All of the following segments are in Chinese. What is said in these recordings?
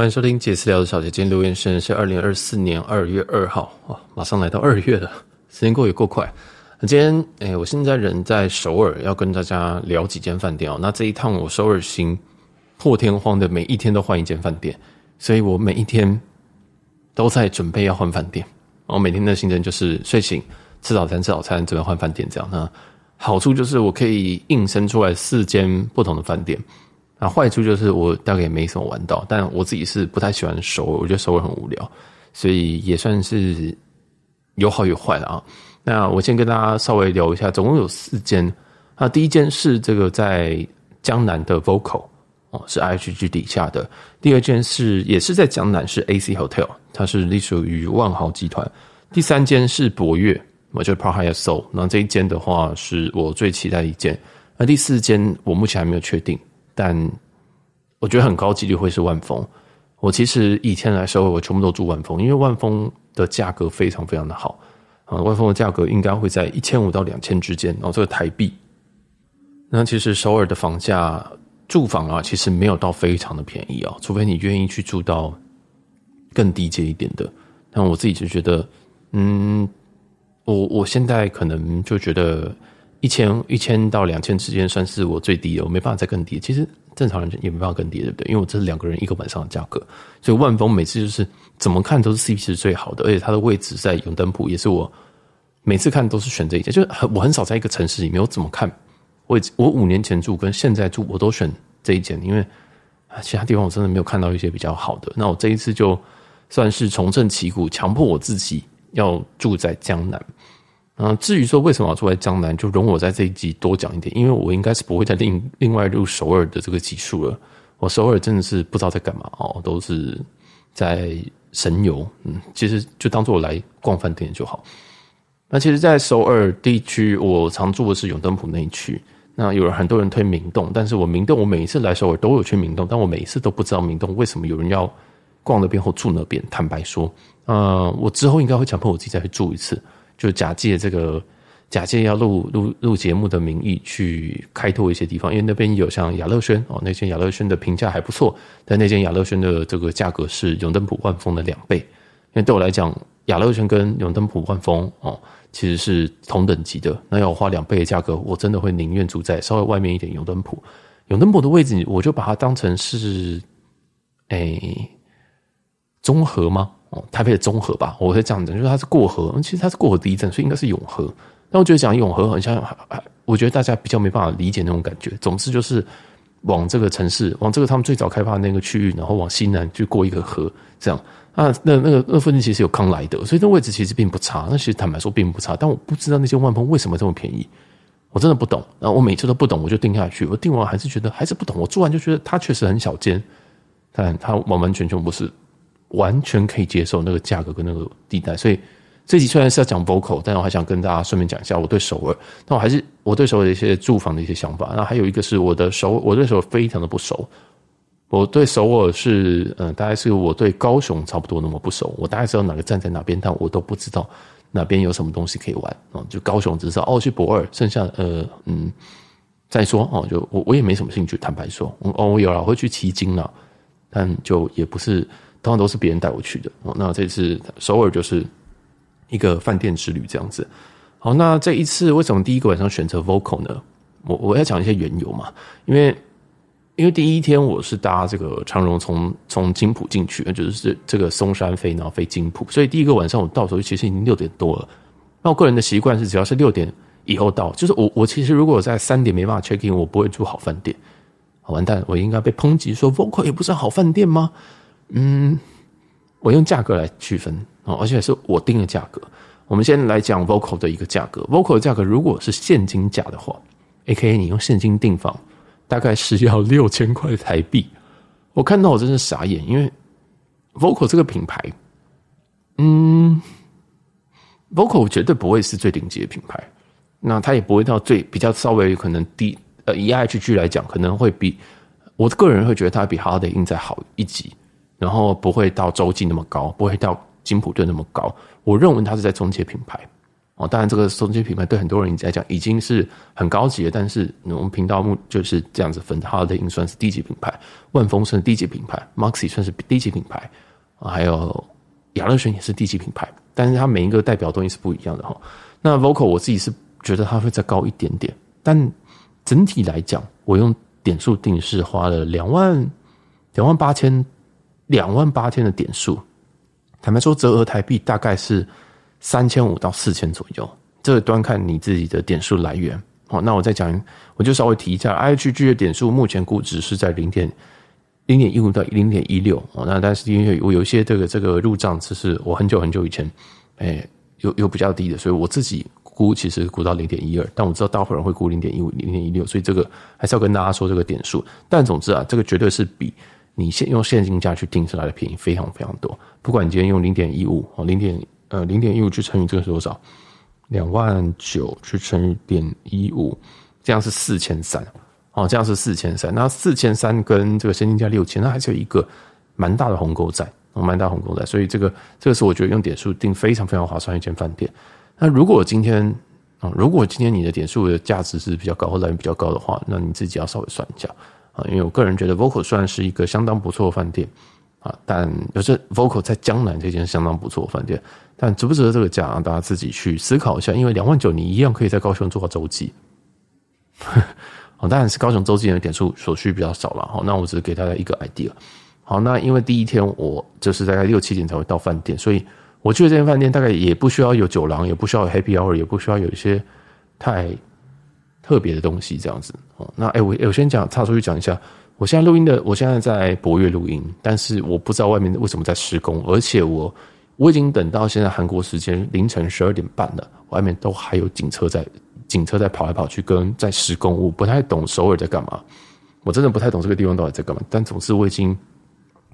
欢迎收听杰私聊的小姐。今天留言生日是二零二四年二月二号，哇，马上来到二月了，时间过也够快。今天，哎，我现在人在首尔，要跟大家聊几间饭店哦。那这一趟我首尔行破天荒的每一天都换一间饭店，所以我每一天都在准备要换饭店。我每天的行程就是睡醒吃早餐，吃早餐准备换饭店这样。那好处就是我可以硬生出来四间不同的饭店。那坏处就是我大概也没什么玩到，但我自己是不太喜欢首尔，我觉得首尔很无聊，所以也算是有好有坏的啊。那我先跟大家稍微聊一下，总共有四间。那第一间是这个在江南的 Vocal 哦，是 IHG 底下的。第二间是也是在江南，是 AC Hotel，它是隶属于万豪集团。第三间是博悦，我觉得 Park Hyatt Seoul。那这一间的话是我最期待的一间。那第四间我目前还没有确定。但我觉得很高几率会是万丰。我其实以前来说，我全部都住万丰，因为万丰的价格非常非常的好啊。万丰的价格应该会在一千五到两千之间，然后这个台币。那其实首尔的房价住房啊，其实没有到非常的便宜啊，除非你愿意去住到更低阶一点的。但我自己就觉得，嗯，我我现在可能就觉得。一千一千到两千之间算是我最低的，我没办法再更低。其实正常人也没办法更低，对不对？因为我这是两个人一个晚上的价格，所以万丰每次就是怎么看都是 CP 值最好的，而且它的位置在永登浦，也是我每次看都是选这一家。就是很我很少在一个城市里面，我怎么看，我我五年前住跟现在住我都选这一间，因为其他地方我真的没有看到一些比较好的。那我这一次就算是重振旗鼓，强迫我自己要住在江南。嗯，至于说为什么要住在江南，就容我在这一集多讲一点，因为我应该是不会再另另外录首尔的这个集数了。我首尔真的是不知道在干嘛哦，都是在神游。嗯，其实就当做我来逛饭店就好。那其实，在首尔地区，我常住的是永登浦那一区。那有人很多人推明洞，但是我明洞，我每一次来首尔都有去明洞，但我每一次都不知道明洞为什么有人要逛那边或住那边。坦白说，呃，我之后应该会强迫我自己再去住一次。就假借这个假借要录录录节目的名义去开拓一些地方，因为那边有像雅乐轩哦，那间雅乐轩的评价还不错，但那间雅乐轩的这个价格是永登浦万丰的两倍。因为对我来讲，雅乐轩跟永登浦万丰哦其实是同等级的，那要我花两倍的价格，我真的会宁愿住在稍微外面一点永登浦。永登浦的位置，我就把它当成是诶综合吗？哦，台北的中和吧，我会这样讲，就是它是过河，其实它是过河第一站，所以应该是永和。但我觉得讲永和很像，我觉得大家比较没办法理解那种感觉。总之就是往这个城市，往这个他们最早开发的那个区域，然后往西南去过一个河，这样啊，那那个那附近其实有康莱德，所以那位置其实并不差。那其实坦白说并不差，但我不知道那些万丰为什么这么便宜，我真的不懂。然后我每次都不懂，我就定下去。我定完还是觉得还是不懂，我住完就觉得它确实很小间，但它完完全全不是。完全可以接受那个价格跟那个地带，所以这集虽然是要讲 Vocal，但我还想跟大家顺便讲一下我对首尔，但我还是我对首尔的一些住房的一些想法。那还有一个是我的首，我对首尔非常的不熟。我对首尔是，嗯，大概是我对高雄差不多那么不熟。我大概知道哪个站在哪边，但我都不知道哪边有什么东西可以玩。哦，就高雄只知道哦去博尔，剩下呃嗯再说哦，就我我也没什么兴趣，坦白说，哦我有了我会去旗津了，但就也不是。通常都是别人带我去的。那这次首尔就是一个饭店之旅这样子。好，那这一次为什么第一个晚上选择 Vocal 呢？我我要讲一些缘由嘛。因为因为第一天我是搭这个长荣从从金浦进去，就是这个松山飞，然后飞金浦，所以第一个晚上我到时候其实已经六点多了。那我个人的习惯是，只要是六点以后到，就是我我其实如果在三点没办法 check in，我不会住好饭店。好，完蛋，我应该被抨击说 Vocal 也不是好饭店吗？嗯，我用价格来区分哦，而且是我定的价格。我们先来讲 Vocal 的一个价格。Vocal 的价格如果是现金价的话，AKA 你用现金订房，大概是要六千块台币。我看到我真是傻眼，因为 Vocal 这个品牌，嗯，Vocal 绝对不会是最顶级的品牌，那它也不会到最比较稍微可能低呃，以 IHG 来讲，可能会比我个人会觉得它比 Hardy Inn 再好一级。然后不会到洲际那么高，不会到金普顿那么高。我认为它是在中介品牌，哦。当然，这个中介品牌对很多人来讲已经是很高级了，但是我们频道目就是这样子分，Holiday Inn 算是低级品牌，万丰算是低级品牌，Maxi 算是低级品牌，还有雅乐轩也是低级品牌，但是它每一个代表东西是不一样的哈。那 Vocal 我自己是觉得它会再高一点点，但整体来讲，我用点数定是花了两万两万八千两万八千的点数。坦白说，折合台币大概是三千五到四千左右，这个端看你自己的点数来源。好，那我再讲，我就稍微提一下，IHG 的点数目前估值是在零点零点一五到零点一六。哦，那但是因为我有一些这个这个入账，只是我很久很久以前，哎、有有比较低的，所以我自己估其实估到零点一二，但我知道大部分人会估零点一五、零点一六，所以这个还是要跟大家说这个点数。但总之啊，这个绝对是比。你现用现金价去订是来的便宜非常非常多，不管你今天用零点一五哦，零点呃零点一五去乘以这个是多少？两万九去乘以点一五，这样是四千三哦，这样是四千三。那四千三跟这个现金价六千，那还是有一个蛮大的鸿沟在，蛮大鸿沟在。所以这个这个是我觉得用点数订非常非常划算一间饭店。那如果今天啊，如果今天你的点数的价值是比较高或者比较高的话，那你自己要稍微算一下。因为我个人觉得 Vocal 算是一个相当不错的饭店啊，但有时 Voco 在江南这间相当不错的饭店，但值不值得这个价啊？大家自己去思考一下。因为两万九，你一样可以在高雄做到洲际。哦，当然是高雄洲际的点数所需比较少了。好，那我只是给大家一个 idea。好，那因为第一天我就是大概六七点才会到饭店，所以我去的这间饭店大概也不需要有酒廊，也不需要有 Happy Hour，也不需要有一些太。特别的东西这样子哦，那哎、欸，我我先讲插出去讲一下，我现在录音的，我现在在博悦录音，但是我不知道外面为什么在施工，而且我我已经等到现在韩国时间凌晨十二点半了，外面都还有警车在警车在跑来跑去，跟在施工，我不太懂首尔在干嘛，我真的不太懂这个地方到底在干嘛，但总之我已经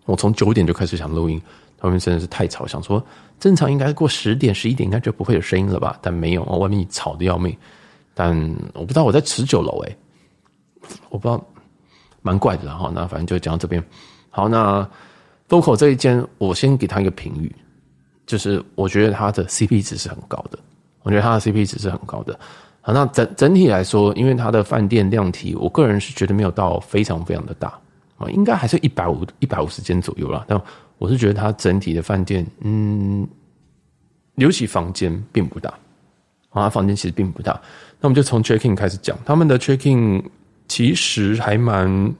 我从九点就开始想录音，外面真的是太吵，想说正常应该过十点十一点应该就不会有声音了吧，但没有，外面吵得要命。但我不知道我在持九楼诶，我不知道，蛮怪的。然后那反正就讲到这边。好，那 Voco 这一间，我先给他一个评语，就是我觉得它的 CP 值是很高的。我觉得它的 CP 值是很高的。好，那整整体来说，因为它的饭店量体，我个人是觉得没有到非常非常的大啊，应该还是一百五一百五十间左右啦。但我是觉得它整体的饭店，嗯，尤其房间并不大。啊，房间其实并不大。那我们就从 check in 开始讲，他们的 check in 其实还蛮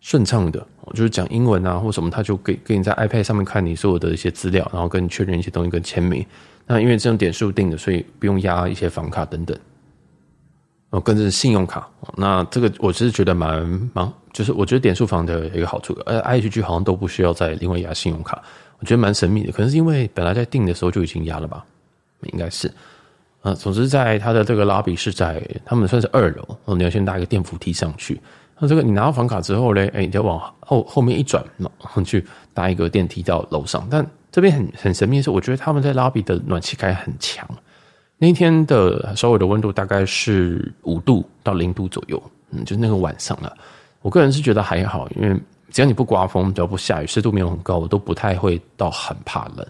顺畅的。就是讲英文啊，或什么，他就给给你在 iPad 上面看你所有的一些资料，然后跟你确认一些东西跟签名。那因为这种点数定的，所以不用压一些房卡等等。哦，跟着信用卡。那这个我其实觉得蛮蛮，就是我觉得点数房的一个好处，呃，IHG 好像都不需要再另外压信用卡，我觉得蛮神秘的。可能是因为本来在订的时候就已经压了吧，应该是。总之，在它的这个 lobby 是在他们算是二楼，哦，你要先搭一个电扶梯上去。那这个你拿到房卡之后嘞，哎，你就往后后面一转，然后去搭一个电梯到楼上。但这边很很神秘的是，我觉得他们在 lobby 的暖气开很强。那一天的稍微的温度大概是五度到零度左右，嗯，就那个晚上了。我个人是觉得还好，因为只要你不刮风，只要不下雨，湿度没有很高，我都不太会到很怕冷。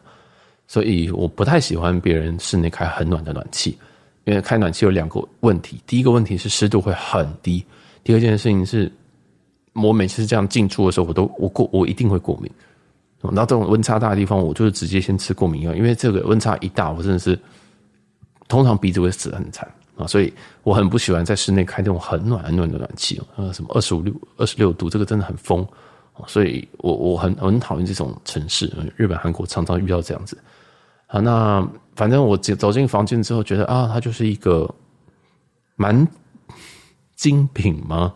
所以我不太喜欢别人室内开很暖的暖气，因为开暖气有两个问题。第一个问题是湿度会很低，第二件事情是，我每次这样进出的时候，我都我过我一定会过敏。然后这种温差大的地方，我就是直接先吃过敏药，因为这个温差一大，我真的是通常鼻子会死得很惨啊。所以我很不喜欢在室内开那种很暖很暖的暖气，呃，什么二十五六二十六度，这个真的很疯。所以我我很很讨厌这种城市，日本、韩国常常遇到这样子。好，那反正我走走进房间之后，觉得啊，它就是一个蛮精品吗？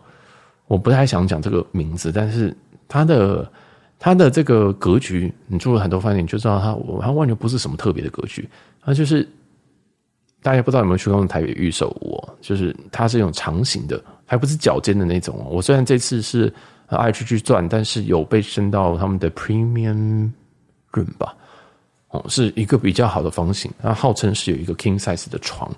我不太想讲这个名字，但是它的它的这个格局，你住了很多饭店，你就知道它，它完全不是什么特别的格局。它就是大家不知道有没有去过台北御守屋，就是它是一种长形的，还不是脚尖的那种。我虽然这次是爱去去转，但是有被升到他们的 Premium Room 吧。哦，是一个比较好的房型，它号称是有一个 king size 的床。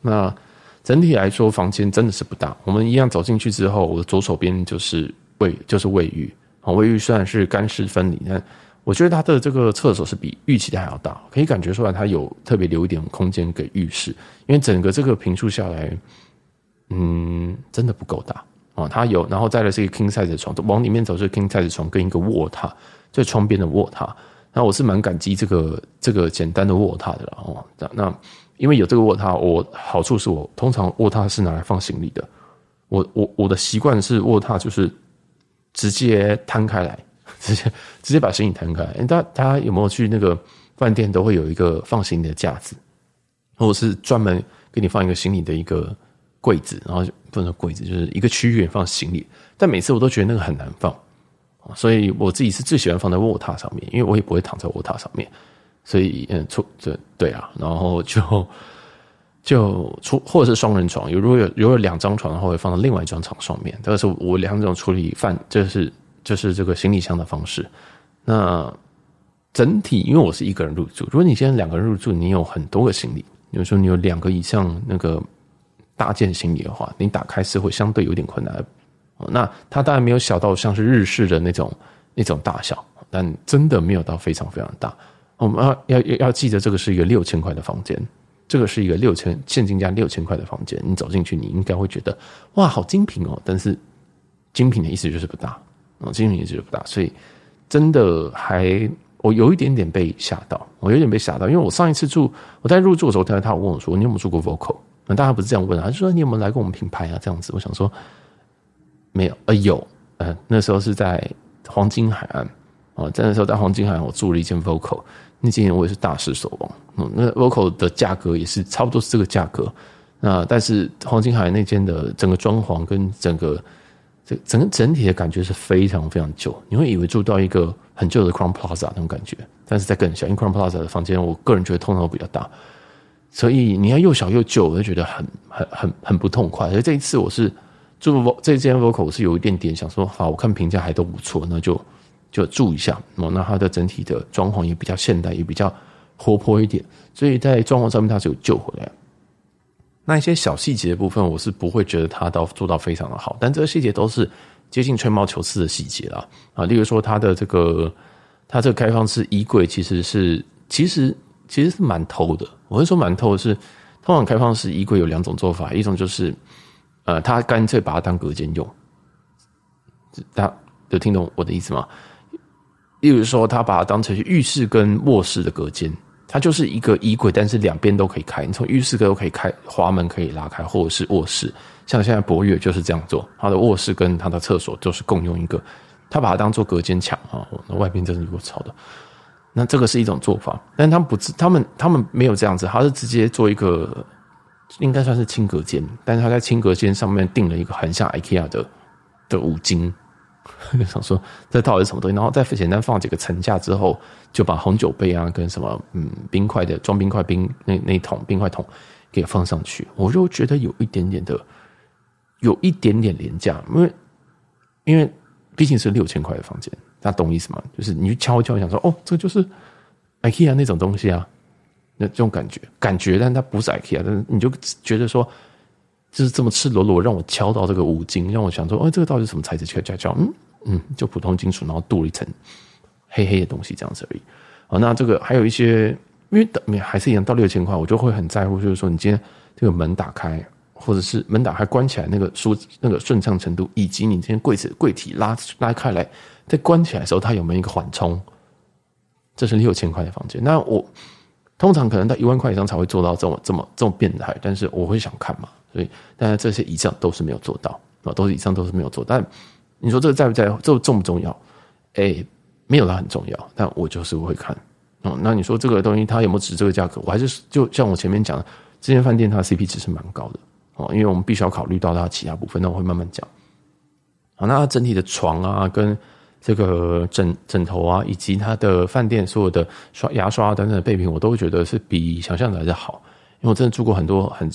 那整体来说，房间真的是不大。我们一样走进去之后，我的左手边就是卫，就是卫浴。啊，卫浴虽然是干湿分离，但我觉得它的这个厕所是比预期的还要大，可以感觉出来它有特别留一点空间给浴室，因为整个这个平数下来，嗯，真的不够大啊。它有，然后再来是一个 king size 的床，往里面走是 king size 的床跟一个卧榻，就窗边的卧榻。那我是蛮感激这个这个简单的卧榻的了哦。那因为有这个卧榻，我好处是我通常卧榻是拿来放行李的。我我我的习惯是卧榻就是直接摊开来。直接直接把行李摊开，哎，大家大家有没有去那个饭店都会有一个放行李的架子，或者是专门给你放一个行李的一个柜子，然后不能说柜子，就是一个区域放行李。但每次我都觉得那个很难放，所以我自己是最喜欢放在卧榻上面，因为我也不会躺在卧榻上面，所以嗯，出这对啊，然后就就出或者是双人床，有如果有如果有两张床的话，会放到另外一张床上面。这是我两种处理饭，就是。就是这个行李箱的方式。那整体，因为我是一个人入住，如果你现在两个人入住，你有很多个行李，比如说你有两个以上那个大件行李的话，你打开是会相对有点困难。那它当然没有小到像是日式的那种那种大小，但真的没有到非常非常大。我们要要要记得，这个是一个六千块的房间，这个是一个六千现金加六千块的房间。你走进去，你应该会觉得哇，好精品哦。但是精品的意思就是不大。哦，精品也觉得不大，所以真的还我有一点点被吓到，我有点被吓到，因为我上一次住我在入住的时候，他他有问我说：“你有没有住过 Vocal？那大家不是这样问，他就说：“你有没有来过我们品牌啊？”这样子，我想说没有，呃，有，呃，那时候是在黄金海岸哦，在那时候在黄金海岸，我住了一间 Vocal，那间我也是大失所望。嗯，那 Vocal 的价格也是差不多是这个价格，那但是黄金海岸那间的整个装潢跟整个。这整个整体的感觉是非常非常旧，你会以为住到一个很旧的 Crown Plaza 那种感觉，但是在更小。因为 Crown Plaza 的房间，我个人觉得通常都比较大，所以你要又小又旧，我就觉得很很很很不痛快。所以这一次我是住这间 Voco，我是有一点点想说，好，我看评价还都不错，那就就住一下。哦，那它的整体的装潢也比较现代，也比较活泼一点，所以在装潢上面它是有救回来。那一些小细节的部分，我是不会觉得它到做到非常的好，但这个细节都是接近吹毛求疵的细节啦。啊，例如说它的这个，它这个开放式衣柜其实是其实其实是蛮透的。我会说蛮透的是，通常开放式衣柜有两种做法，一种就是呃，他干脆把它当隔间用，他有听懂我的意思吗？例如说，他把它当成浴室跟卧室的隔间。它就是一个衣柜，但是两边都可以开，你从浴室都可以开，滑门可以拉开，或者是卧室。像现在博越就是这样做，他的卧室跟他的厕所都是共用一个，他把它当做隔间墙啊，那外边真是如果吵的。那这个是一种做法，但他们不，他们他们没有这样子，他是直接做一个，应该算是轻隔间，但是他在轻隔间上面订了一个很像 IKEA 的的五金。想说这到底是什么东西？然后再简单放几个层架之后，就把红酒杯啊跟什么嗯冰块的装冰块冰那那桶冰块桶给放上去，我就觉得有一点点的，有一点点廉价，因为因为毕竟是六千块的房间，大家懂意思吗？就是你去敲一敲，想说哦，这就是 IKEA 那种东西啊，那这种感觉感觉，但它不是 IKEA，但是你就觉得说。就是这么赤裸裸让我敲到这个五金，让我想说，哦，这个到底是什么材质？敲敲敲，嗯嗯，就普通金属，然后镀了一层黑黑的东西，这样子而已。好，那这个还有一些，因为等还是一样到六千块，我就会很在乎，就是说你今天这个门打开，或者是门打开关起来那个舒那个顺畅程度，以及你今天柜子柜体拉拉开来再关起来的时候，它有没有一个缓冲？这是六千块的房间，那我通常可能到一万块以上才会做到这么这么这么变态，但是我会想看嘛。所以，但是这些以上都是没有做到啊，都是以上都是没有做到。但你说这个在不在？这重不重要？哎、没有它很重要，但我就是会看。哦，那你说这个东西它有没有值这个价格？我还是就像我前面讲的，这间饭店它的 CP 值是蛮高的哦，因为我们必须要考虑到它其他部分，那我会慢慢讲。好，那它整体的床啊，跟这个枕枕头啊，以及它的饭店所有的刷牙刷等等的备品，我都觉得是比想象的还是好。因为我真的住过很多很。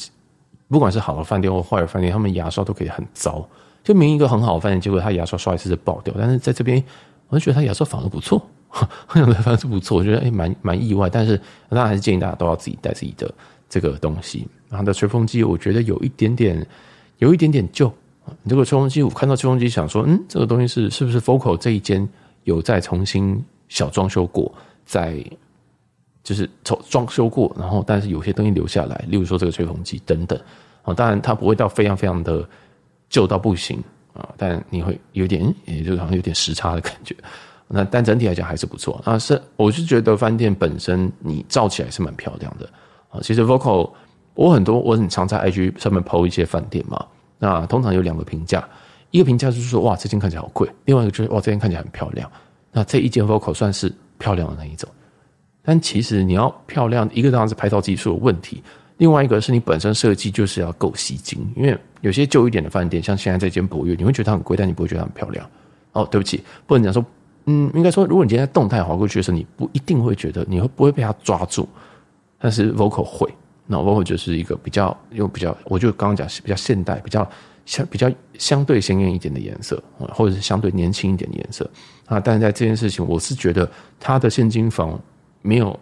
不管是好的饭店或坏的饭店，他们牙刷都可以很糟。就明一个很好的饭店，结果他牙刷刷一次就爆掉。但是在这边，我就觉得他牙刷反而不错，反而是不错。我觉得哎，蛮蛮意外。但是当然还是建议大家都要自己带自己的这个东西。然后的吹风机，我觉得有一点点，有一点点旧。你这个吹风机，我看到吹风机想说，嗯，这个东西是是不是 Vocal 这一间有在重新小装修过，再就是重装修过，然后但是有些东西留下来，例如说这个吹风机等等。哦，当然它不会到非常非常的旧到不行啊，但你会有点，也就好像有点时差的感觉。那但整体来讲还是不错。那是我是觉得饭店本身你照起来是蛮漂亮的啊。其实 Vocal，我很多我很常在 IG 上面 PO 一些饭店嘛。那通常有两个评价，一个评价就是说哇这间看起来好贵，另外一个就是哇这间看起来很漂亮。那这一间 Voco 算是漂亮的那一种。但其实你要漂亮，一个当然是拍照技术有问题。另外一个是你本身设计就是要够吸睛，因为有些旧一点的饭店，像现在这间博悦，你会觉得它很贵，但你不会觉得它很漂亮。哦，对不起，不能讲说，嗯，应该说，如果你今天动态滑过去的时候，你不一定会觉得你会不会被它抓住，但是 Voco 会。那 Voco 就是一个比较又比较，我就刚刚讲是比较现代、比较相比较相对鲜艳一点的颜色，或者是相对年轻一点的颜色啊。但是在这件事情，我是觉得它的现金房没有。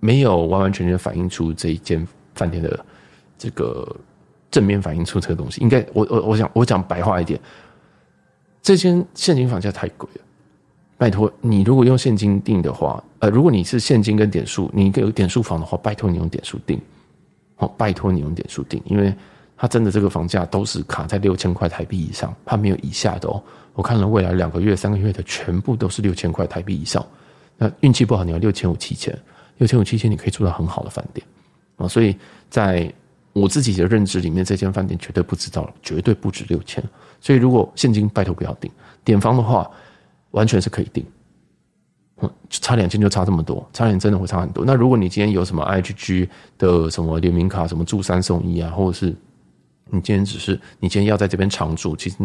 没有完完全全反映出这一间饭店的这个正面反映出这个东西，应该我我我想我讲白话一点，这间现金房价太贵了，拜托你如果用现金订的话，呃，如果你是现金跟点数，你有点数房的话，拜托你用点数订，好，拜托你用点数订，因为它真的这个房价都是卡在六千块台币以上，它没有以下的哦。我看了未来两个月、三个月的全部都是六千块台币以上，那运气不好你要六千五、七千。六千五七千，你可以住到很好的饭店啊！所以在我自己的认知里面，这间饭店绝对不知道，绝对不止六千。所以如果现金拜托不要订，点房的话完全是可以定。嗯，差两千就差这么多，差点真的会差很多。那如果你今天有什么 IHG 的什么联名卡，什么住三送一啊，或者是你今天只是你今天要在这边常住，其实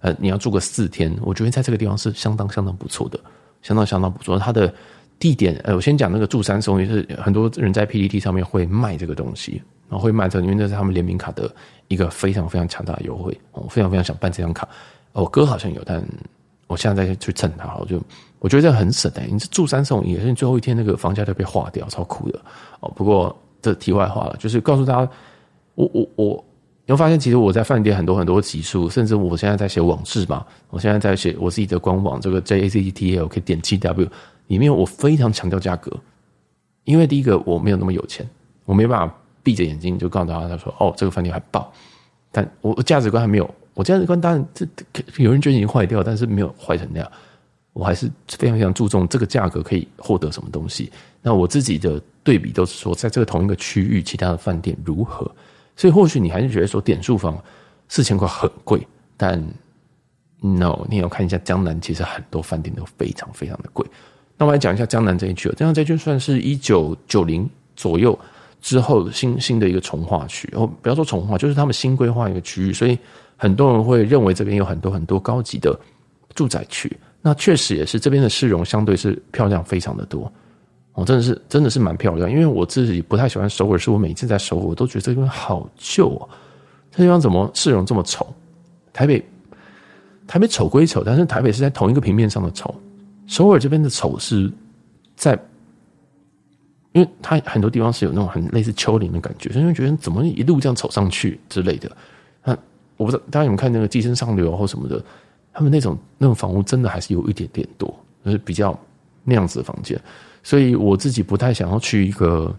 呃你要住个四天，我觉得在这个地方是相当相当不错的，相当相当不错。它的。地点，呃，我先讲那个住三送一，是很多人在 PPT 上面会卖这个东西，然后会卖这个，因为这是他们联名卡的一个非常非常强大的优惠，我非常非常想办这张卡。我哥好像有，但我现在再去蹭它，我就我觉得这很省哎，你是住三送一，而且最后一天那个房价都被划掉，超酷的哦。不过这题外话了，就是告诉大家，我我我，你会发现其实我在饭店很多很多集数，甚至我现在在写网志嘛，我现在在写我自己的官网，这个 JACTL 可以点 G W。里面我非常强调价格，因为第一个我没有那么有钱，我没办法闭着眼睛就告诉大家说哦这个饭店还爆，但我价值观还没有，我价值观当然这有人觉得已经坏掉，但是没有坏成那样，我还是非常非常注重这个价格可以获得什么东西。那我自己的对比都是说，在这个同一个区域，其他的饭店如何？所以或许你还是觉得说点数房四千块很贵，但 no，你要看一下江南，其实很多饭店都非常非常的贵。那我来讲一下江南这一区，江南这一区算是一九九零左右之后新新的一个重化区，哦，不要说重化，就是他们新规划一个区域，所以很多人会认为这边有很多很多高级的住宅区。那确实也是这边的市容相对是漂亮非常的多，哦，真的是真的是蛮漂亮。因为我自己不太喜欢首尔，是我每次在首尔我都觉得这地方好旧哦，这地方怎么市容这么丑？台北台北丑归丑，但是台北是在同一个平面上的丑。首尔这边的丑是在，因为它很多地方是有那种很类似丘陵的感觉，所以会觉得怎么一路这样走上去之类的。那我不知道大家有没有看那个《寄生上流》或什么的，他们那种那种房屋真的还是有一点点多，就是比较那样子的房间。所以我自己不太想要去一个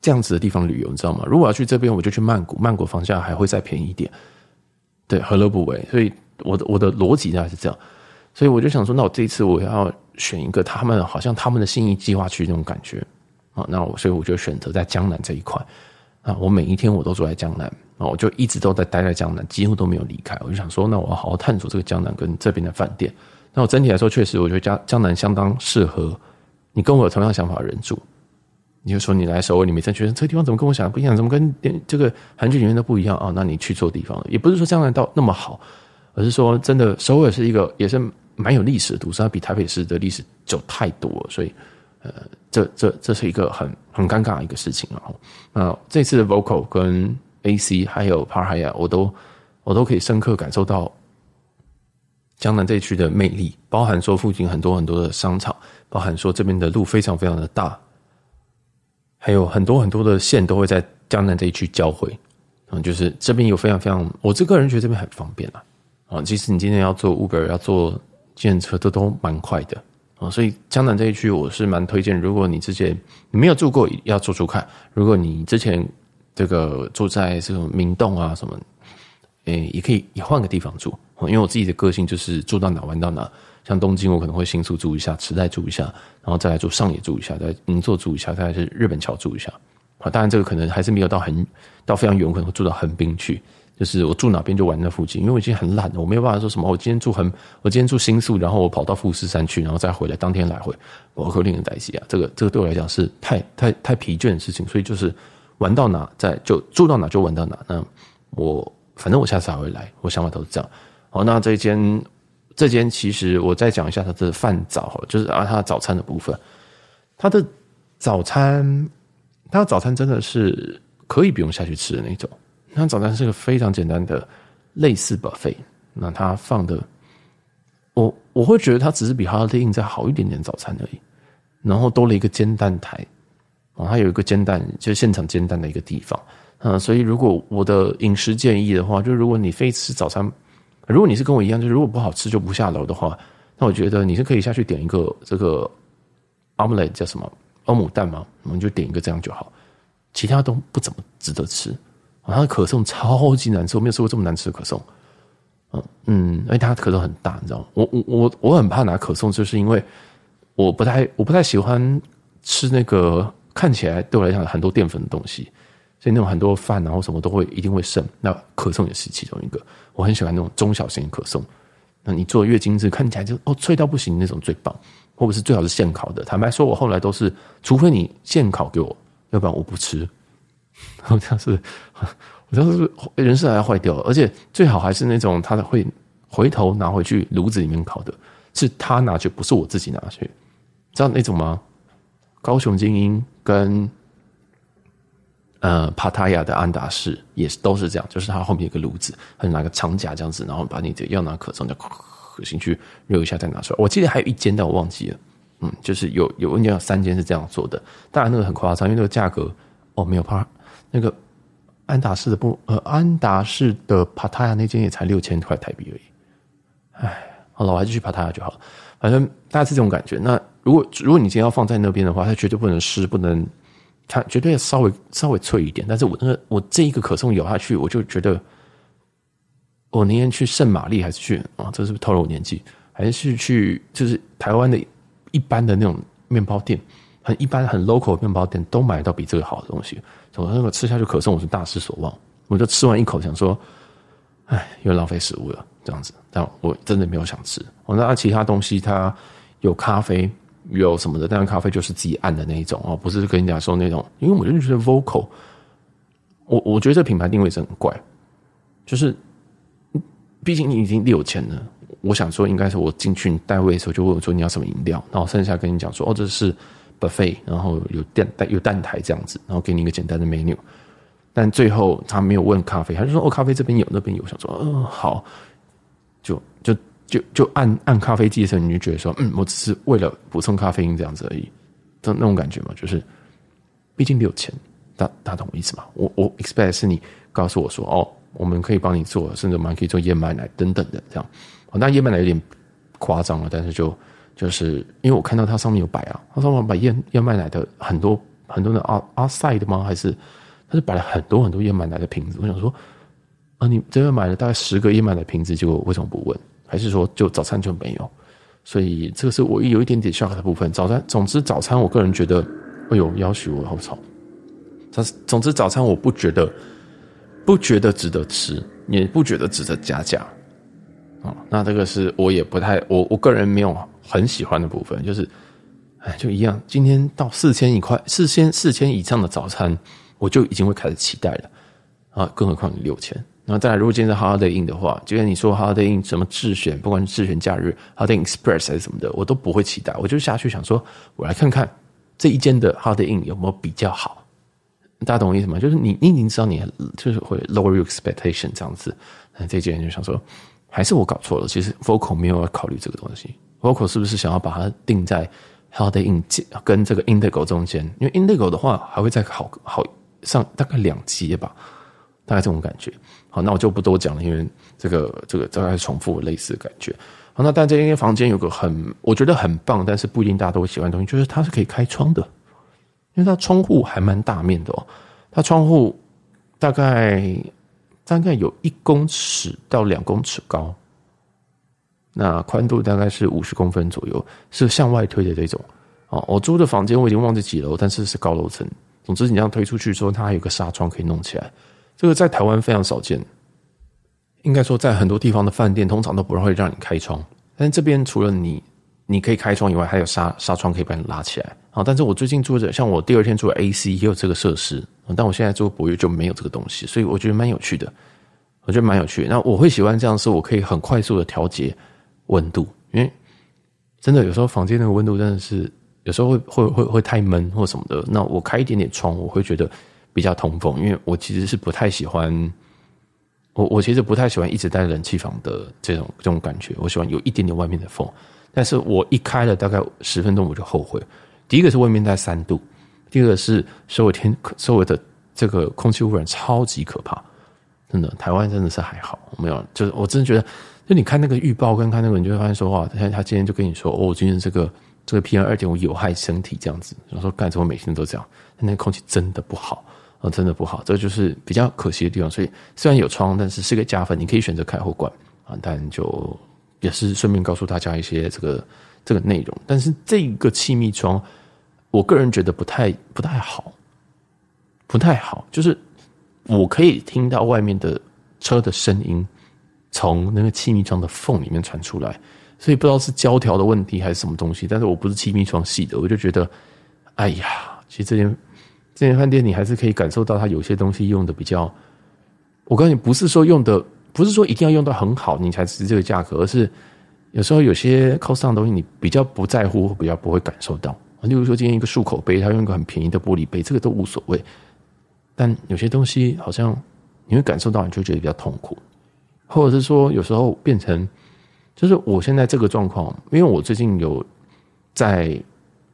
这样子的地方旅游，你知道吗？如果要去这边，我就去曼谷，曼谷房价还会再便宜一点。对，何乐不为？所以我的我的逻辑大概是这样。所以我就想说，那我这一次我要选一个他们好像他们的心仪计划区那种感觉啊，那我所以我就选择在江南这一块啊，我每一天我都住在江南啊，我就一直都在待在江南，几乎都没有离开。我就想说，那我要好好探索这个江南跟这边的饭店。那我整体来说，确实我觉得江江南相当适合你跟我有同样想法的人住。你就说你来首尔，你每次觉得这个地方怎么跟我想的不一样，怎么跟这个韩剧里面都不一样啊？那你去错地方了。也不是说江南到那么好，而是说真的首尔是一个也是。蛮有历史的都市，它比台北市的历史久太多，所以，呃，这这这是一个很很尴尬的一个事情啊。那这次的 Voco 跟 AC 还有 Park Hyatt，我都我都可以深刻感受到江南这一区的魅力，包含说附近很多很多的商场，包含说这边的路非常非常的大，还有很多很多的线都会在江南这一区交汇，嗯，就是这边有非常非常，我这个人觉得这边很方便啊，啊，其实你今天要做 Uber 要做。计程车都都蛮快的，啊，所以江南这一区我是蛮推荐，如果你之前你没有住过，要住住看。如果你之前这个住在这种明洞啊什么，诶，也可以也换个地方住。因为我自己的个性就是住到哪玩到哪，像东京我可能会新宿住一下，池袋住一下，然后再来住上野住一下，在银座住一下，再来是日本桥住一下。啊，当然这个可能还是没有到很到非常远，可能会住到横滨去。就是我住哪边就玩那附近，因为我已经很懒了，我没有办法说什么。我今天住很，我今天住新宿，然后我跑到富士山去，然后再回来，当天来回，我可令人担心啊。这个这个对我来讲是太太太疲倦的事情，所以就是玩到哪在就住到哪就玩到哪。那我反正我下次还会来，我想法都是这样。好，那这间这间其实我再讲一下它的饭早，就是啊它的早餐的部分，它的早餐，它的早餐真的是可以不用下去吃的那种。那早餐是个非常简单的类似 buffet，那它放的，我我会觉得它只是比 Holiday Inn 再好一点点早餐而已，然后多了一个煎蛋台，啊，它有一个煎蛋，就是现场煎蛋的一个地方，嗯，所以如果我的饮食建议的话，就如果你非吃早餐，如果你是跟我一样，就是如果不好吃就不下楼的话，那我觉得你是可以下去点一个这个 omelette 叫什么欧姆蛋嘛，我们就点一个这样就好，其他都不怎么值得吃。它的可颂超级难吃，我没有吃过这么难吃的可颂。嗯嗯，因为它可颂很大，你知道吗？我我我我很怕拿可颂，就是因为我不太我不太喜欢吃那个看起来对我来讲很多淀粉的东西，所以那种很多饭然后什么都会一定会剩。那可颂也是其中一个，我很喜欢那种中小型可颂。那你做的越精致，看起来就哦脆到不行那种最棒，或者是最好是现烤的。坦白说，我后来都是，除非你现烤给我，要不然我不吃。好像是，我像是人是还要坏掉，而且最好还是那种他会回头拿回去炉子里面烤的，是他拿去，不是我自己拿去，知道那种吗？高雄精英跟呃帕塔亚的安达仕也是都是这样，就是他后面有个炉子，他就拿个长夹这样子，然后把你的要拿可颂就可进去热一下再拿出来。我记得还有一间，但我忘记了，嗯，就是有有应该有三间是这样做的，当然那个很夸张，因为那个价格哦没有帕。那个安达仕的不呃，安达仕的帕塔亚那间也才六千块台币而已，哎，好了，我还是去帕塔亚就好了。反正大家是这种感觉。那如果如果你今天要放在那边的话，它绝对不能湿，不能它绝对稍微稍微脆一点。但是我那个我这一个可颂咬下去，我就觉得我宁愿去圣玛丽，还是去啊？这是不是透露我年纪？还是去就是台湾的一般的那种面包店，很一般很 local 的面包店，都买到比这个好的东西。我那个吃下去可颂，我是大失所望。我就吃完一口，想说，哎，又浪费食物了，这样子。但我真的没有想吃。我那其他东西，它有咖啡，有什么的，但是咖啡就是自己按的那一种哦，不是跟你讲说那种。因为我就觉得 Vocal，我我觉得这品牌定位是很怪，就是，毕竟你已经六千了。我想说，应该是我进去你带位的时候就问我说你要什么饮料，然后剩下跟你讲说，哦，这是。buffet，然后有蛋蛋有蛋台这样子，然后给你一个简单的 menu，但最后他没有问咖啡，他就说哦，咖啡这边有，那边有。想说，嗯、好，就就就就按按咖啡机的时候，你就觉得说，嗯，我只是为了补充咖啡因这样子而已，就那种感觉嘛，就是毕竟没有钱，大大懂我意思吗？我我 expect 是你告诉我说，哦，我们可以帮你做，甚至我们可以做燕麦奶等等的这样，哦，那燕麦奶有点夸张了，但是就。就是因为我看到它上面有摆啊，它上面摆燕燕麦奶的很多很多的阿阿塞的吗？还是它是摆了很多很多燕麦奶的瓶子？我想说啊，你这边买了大概十个燕麦奶瓶子，结果为什么不问？还是说就早餐就没有？所以这个是我有一点点 shock 的部分。早餐，总之早餐，我个人觉得，哎呦，要许我好吵。但是总之早餐我不觉得不觉得值得吃，也不觉得值得加价啊。那这个是我也不太我我个人没有。很喜欢的部分就是，哎，就一样。今天到四千一块，四千四千以上的早餐，我就已经会开始期待了啊！更何况你六千，然后再来，如果今天是 Holiday Inn 的话，就像你说 Holiday Inn 什么智选，不管是智选假日、Holiday Express 还是什么的，我都不会期待。我就下去想说，我来看看这一间的 Holiday Inn 有没有比较好。大家懂我意思吗？就是你你已经知道你就是会 lower your expectation 这样子，那这间就想说，还是我搞错了？其实 Vocal 没有要考虑这个东西。Vocal 是不是想要把它定在 Holiday in 跟这个 Indigo 中间？因为 Indigo 的话还会再好好上大概两阶吧，大概这种感觉。好，那我就不多讲了，因为这个这个大概重复类似的感觉。好，那但这间房间有个很我觉得很棒，但是不一定大家都会喜欢的东西，就是它是可以开窗的，因为它窗户还蛮大面的哦，它窗户大概大概有一公尺到两公尺高，那宽度大概是五十公分左右，是向外推的这种。哦，我租的房间我已经忘记几楼，但是是高楼层。总之，你这样推出去之后，它还有个纱窗可以弄起来，这个在台湾非常少见。应该说，在很多地方的饭店通常都不会让你开窗，但这边除了你你可以开窗以外，还有纱纱窗可以把你拉起来。啊，但是我最近住的，像我第二天住 AC 也有这个设施，但我现在住博悦就没有这个东西，所以我觉得蛮有趣的。我觉得蛮有趣。那我会喜欢这样，是我可以很快速的调节温度，因为真的有时候房间那个温度真的是有时候会会会会太闷或什么的。那我开一点点窗，我会觉得比较通风，因为我其实是不太喜欢。我我其实不太喜欢一直待在冷气房的这种这种感觉，我喜欢有一点点外面的风。但是我一开了大概十分钟我就后悔。第一个是外面在三度，第二个是所有天所有的这个空气污染超级可怕，真的。台湾真的是还好，没有，就是我真的觉得，就你看那个预报跟看那个，你就会发现说哇，他他今天就跟你说哦，今天这个这个 PM 二点五有害身体这样子，然后说干什么每天都这样？那空气真的不好。哦，真的不好，这就是比较可惜的地方。所以虽然有窗，但是是个加分，你可以选择开或关啊。但就也是顺便告诉大家一些这个这个内容。但是这个气密窗，我个人觉得不太不太好，不太好。就是我可以听到外面的车的声音从那个气密窗的缝里面传出来，所以不知道是胶条的问题还是什么东西。但是我不是气密窗系的，我就觉得，哎呀，其实这间。这间饭店你还是可以感受到它有些东西用的比较，我告诉你，不是说用的，不是说一定要用到很好你才值这个价格，而是有时候有些 cost down 的东西你比较不在乎，比较不会感受到。例如说今天一个漱口杯，它用一个很便宜的玻璃杯，这个都无所谓。但有些东西好像你会感受到，你就觉得比较痛苦，或者是说有时候变成，就是我现在这个状况，因为我最近有在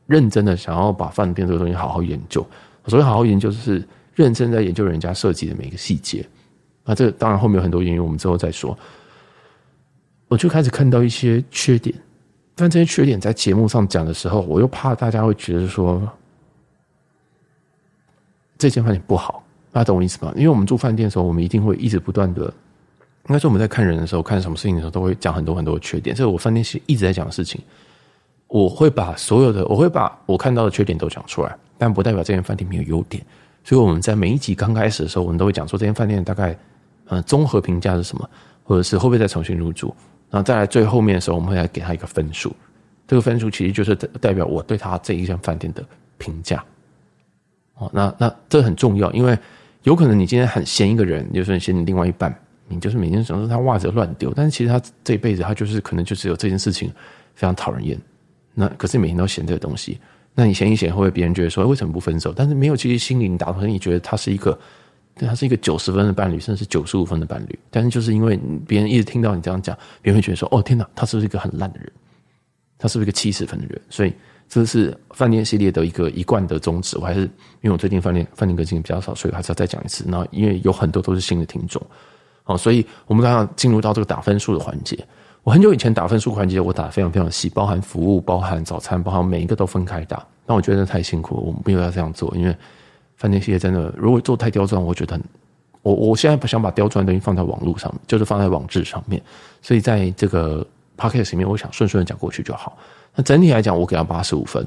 认真的想要把饭店这个东西好好研究。所谓好好研究，就是认真在研究人家设计的每一个细节。那这当然后面有很多原因，我们之后再说。我就开始看到一些缺点，但这些缺点在节目上讲的时候，我又怕大家会觉得说这间饭店不好。大家懂我意思吗？因为我们住饭店的时候，我们一定会一直不断的，应该说我们在看人的时候，看什么事情的时候，都会讲很多很多的缺点。这是我饭店是一直在讲的事情。我会把所有的，我会把我看到的缺点都讲出来。但不代表这间饭店没有优点，所以我们在每一集刚开始的时候，我们都会讲说这间饭店大概呃综合评价是什么，或者是会不会再重新入住，然后再来最后面的时候，我们会来给他一个分数。这个分数其实就是代表我对他这一间饭店的评价。哦，那那这很重要，因为有可能你今天很嫌一个人，就是你嫌你另外一半，你就是每天总说他袜子乱丢，但是其实他这一辈子他就是可能就只有这件事情非常讨人厌。那可是每天都嫌这个东西。那你嫌一嫌，会不会别人觉得说为什么不分手？但是没有，其实心里你打从你觉得他是一个，他是一个九十分的伴侣，甚至是九十五分的伴侣。但是就是因为别人一直听到你这样讲，别人会觉得说：哦，天哪，他是不是一个很烂的人？他是不是一个七十分的人？所以这是饭店系列的一个一贯的宗旨。我还是因为我最近饭店饭店更新比较少，所以还是要再讲一次。然后因为有很多都是新的听众，好，所以我们刚刚进入到这个打分数的环节。我很久以前打分数环节，我打得非常非常细，包含服务、包含早餐、包含每一个都分开打。但我觉得太辛苦了，我没有要这样做，因为饭店系列真的，如果做太刁钻，我觉得我我现在不想把刁钻的东西放在网络上面，就是放在网志上面。所以在这个 podcast 里面，我想顺顺的讲过去就好。那整体来讲，我给他八十五分。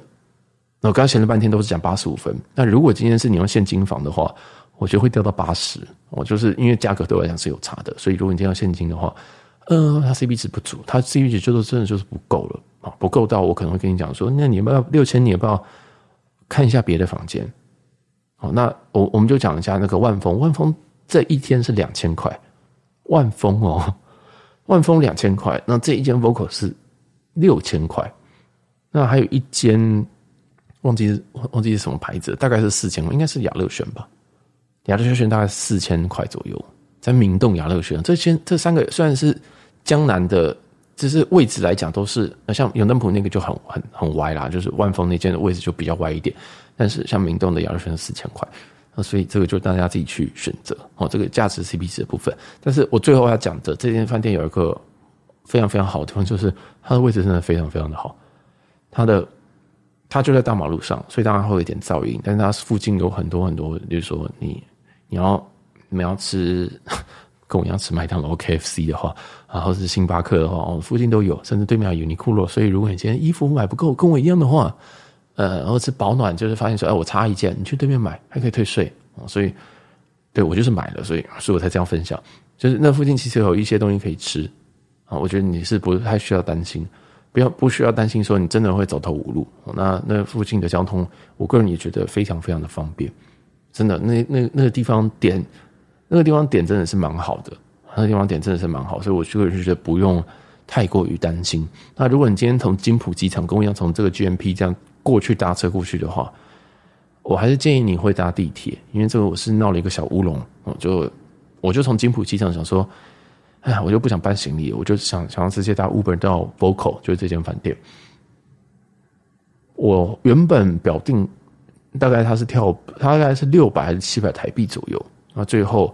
那我刚才闲了半天都是讲八十五分。那如果今天是你用现金房的话，我觉得会掉到八十。我就是因为价格对我来讲是有差的，所以如果你今天要现金的话。呃，它 CP 值不足，它 CP 值就是真的就是不够了啊，不够到我可能会跟你讲说，那你要不要六千？你要不要看一下别的房间？好，那我我们就讲一下那个万丰，万丰这一天是两千块，万丰哦，万丰两千块，那这一间 Vocal 是六千块，那还有一间忘记忘记是什么牌子，大概是四千块，应该是雅乐轩吧，雅乐轩大概四千块左右，在明洞雅乐轩，这间这三个虽然是。江南的，就是位置来讲都是，像永登浦那个就很很很歪啦，就是万丰那间的位置就比较歪一点。但是像明洞的雅乐轩四千块，那所以这个就大家自己去选择哦。这个价值 CP 值的部分，但是我最后要讲的这间饭店有一个非常非常好的地方就是它的位置真的非常非常的好，它的它就在大马路上，所以当然会有一点噪音，但是它附近有很多很多，比如说你你要你要吃 跟我一样吃麦当劳、KFC 的话，然后是星巴克的话，哦，附近都有，甚至对面还有 Uniqlo，所以如果你今天衣服买不够，跟我一样的话，呃，然后是保暖，就是发现说，哎，我差一件，你去对面买还可以退税，所以对我就是买了，所以所以我才这样分享，就是那附近其实有一些东西可以吃。啊，我觉得你是不太需要担心，不要不需要担心说你真的会走投无路。那那附近的交通，我个人也觉得非常非常的方便，真的，那那那个地方点，那个地方点真的是蛮好的，那个地方点真的是蛮好，所以我个人觉得不用太过于担心。那如果你今天从金浦机场跟我一样从这个 GMP 这样过去搭车过去的话，我还是建议你会搭地铁，因为这个我是闹了一个小乌龙，我就我就从金浦机场想说。哎呀，我就不想搬行李，我就想想要直接搭 Uber 到 Vocal 就是这间饭店。我原本表定大概他是跳，他大概是六百还是七百台币左右。那最后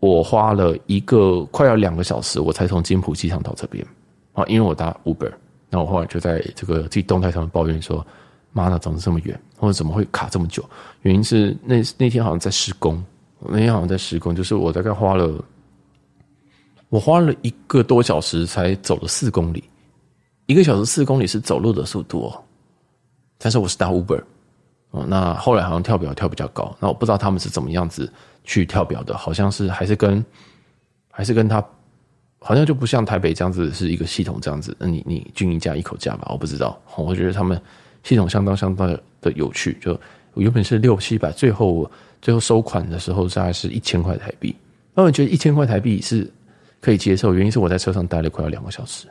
我花了一个快要两个小时，我才从金浦机场到这边啊，因为我搭 Uber。那我后来就在这个自己动态上面抱怨说：“妈的，怎么这么远？或者怎么会卡这么久？”原因是那那天好像在施工，那天好像在施工，就是我大概花了。我花了一个多小时才走了四公里，一个小时四公里是走路的速度哦，但是我是搭 Uber 哦，那后来好像跳表跳比较高，那我不知道他们是怎么样子去跳表的，好像是还是跟还是跟他，好像就不像台北这样子是一个系统这样子，那你你均一价一口价吧，我不知道，我觉得他们系统相当相当的有趣，就我原本是六七百，最后最后收款的时候大概是一千块台币，那我觉得一千块台币是。可以接受，原因是我在车上待了快要两个小时，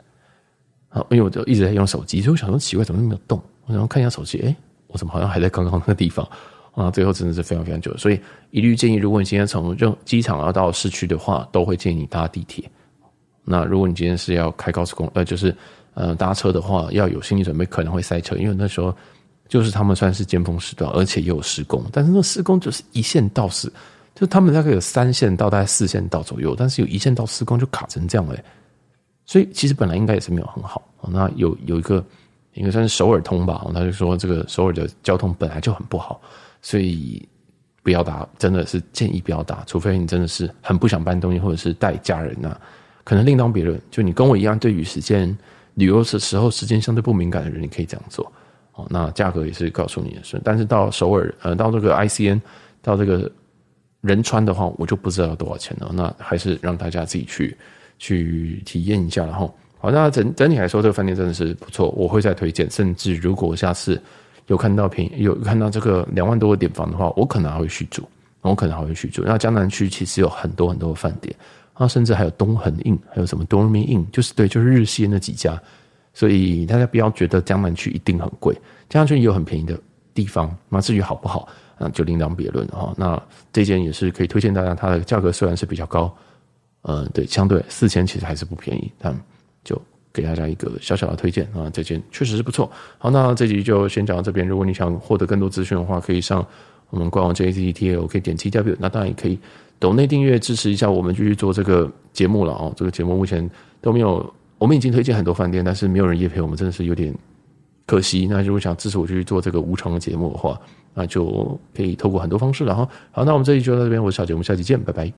啊，因为我就一直在用手机，所以我想说奇怪，怎么没有动？我想看一下手机，哎，我怎么好像还在刚刚那个地方？啊，最后真的是非常非常久，所以一律建议，如果你今天从任机场要到市区的话，都会建议你搭地铁。那如果你今天是要开高速公路，呃，就是呃搭车的话，要有心理准备，可能会塞车，因为那时候就是他们算是尖峰时段，而且又有施工，但是那施工就是一线到死。就他们大概有三线到，大概四线道左右，但是有一线道施工就卡成这样了，所以其实本来应该也是没有很好。那有有一个应该算是首尔通吧，他就说这个首尔的交通本来就很不好，所以不要搭，真的是建议不要搭，除非你真的是很不想搬东西，或者是带家人呐，可能另当别论。就你跟我一样，对于时间旅游的时候时间相对不敏感的人，你可以这样做。哦，那价格也是告诉你的是，但是到首尔呃，到这个 ICN，到这个。仁川的话，我就不知道多少钱了。那还是让大家自己去去体验一下。然后，好，那整整体来说，这个饭店真的是不错，我会再推荐。甚至如果下次有看到便宜，有看到这个两万多的点房的话，我可能还会续住。我可能还会续住。那江南区其实有很多很多的饭店，啊，甚至还有东恒印还有什么 Dormy Inn，就是对，就是日系那几家。所以大家不要觉得江南区一定很贵，江南区也有很便宜的地方。那至于好不好？那，就另当别论哈。那这间也是可以推荐大家，它的价格虽然是比较高，呃，对，相对四千其实还是不便宜，但给大家一个小小的推荐啊。这间确实是不错。好，那这集就先讲到这边。如果你想获得更多资讯的话，可以上我们官网 JACCTL，可以点 T W。那当然也可以抖内订阅支持一下我们继续做这个节目了哦。这个节目目前都没有，我们已经推荐很多饭店，但是没有人业陪，我们真的是有点可惜。那如果想支持我继续做这个无偿的节目的话，那就可以透过很多方式了哈。好，那我们这一集就到这边，我是小杰，我们下期见，拜拜。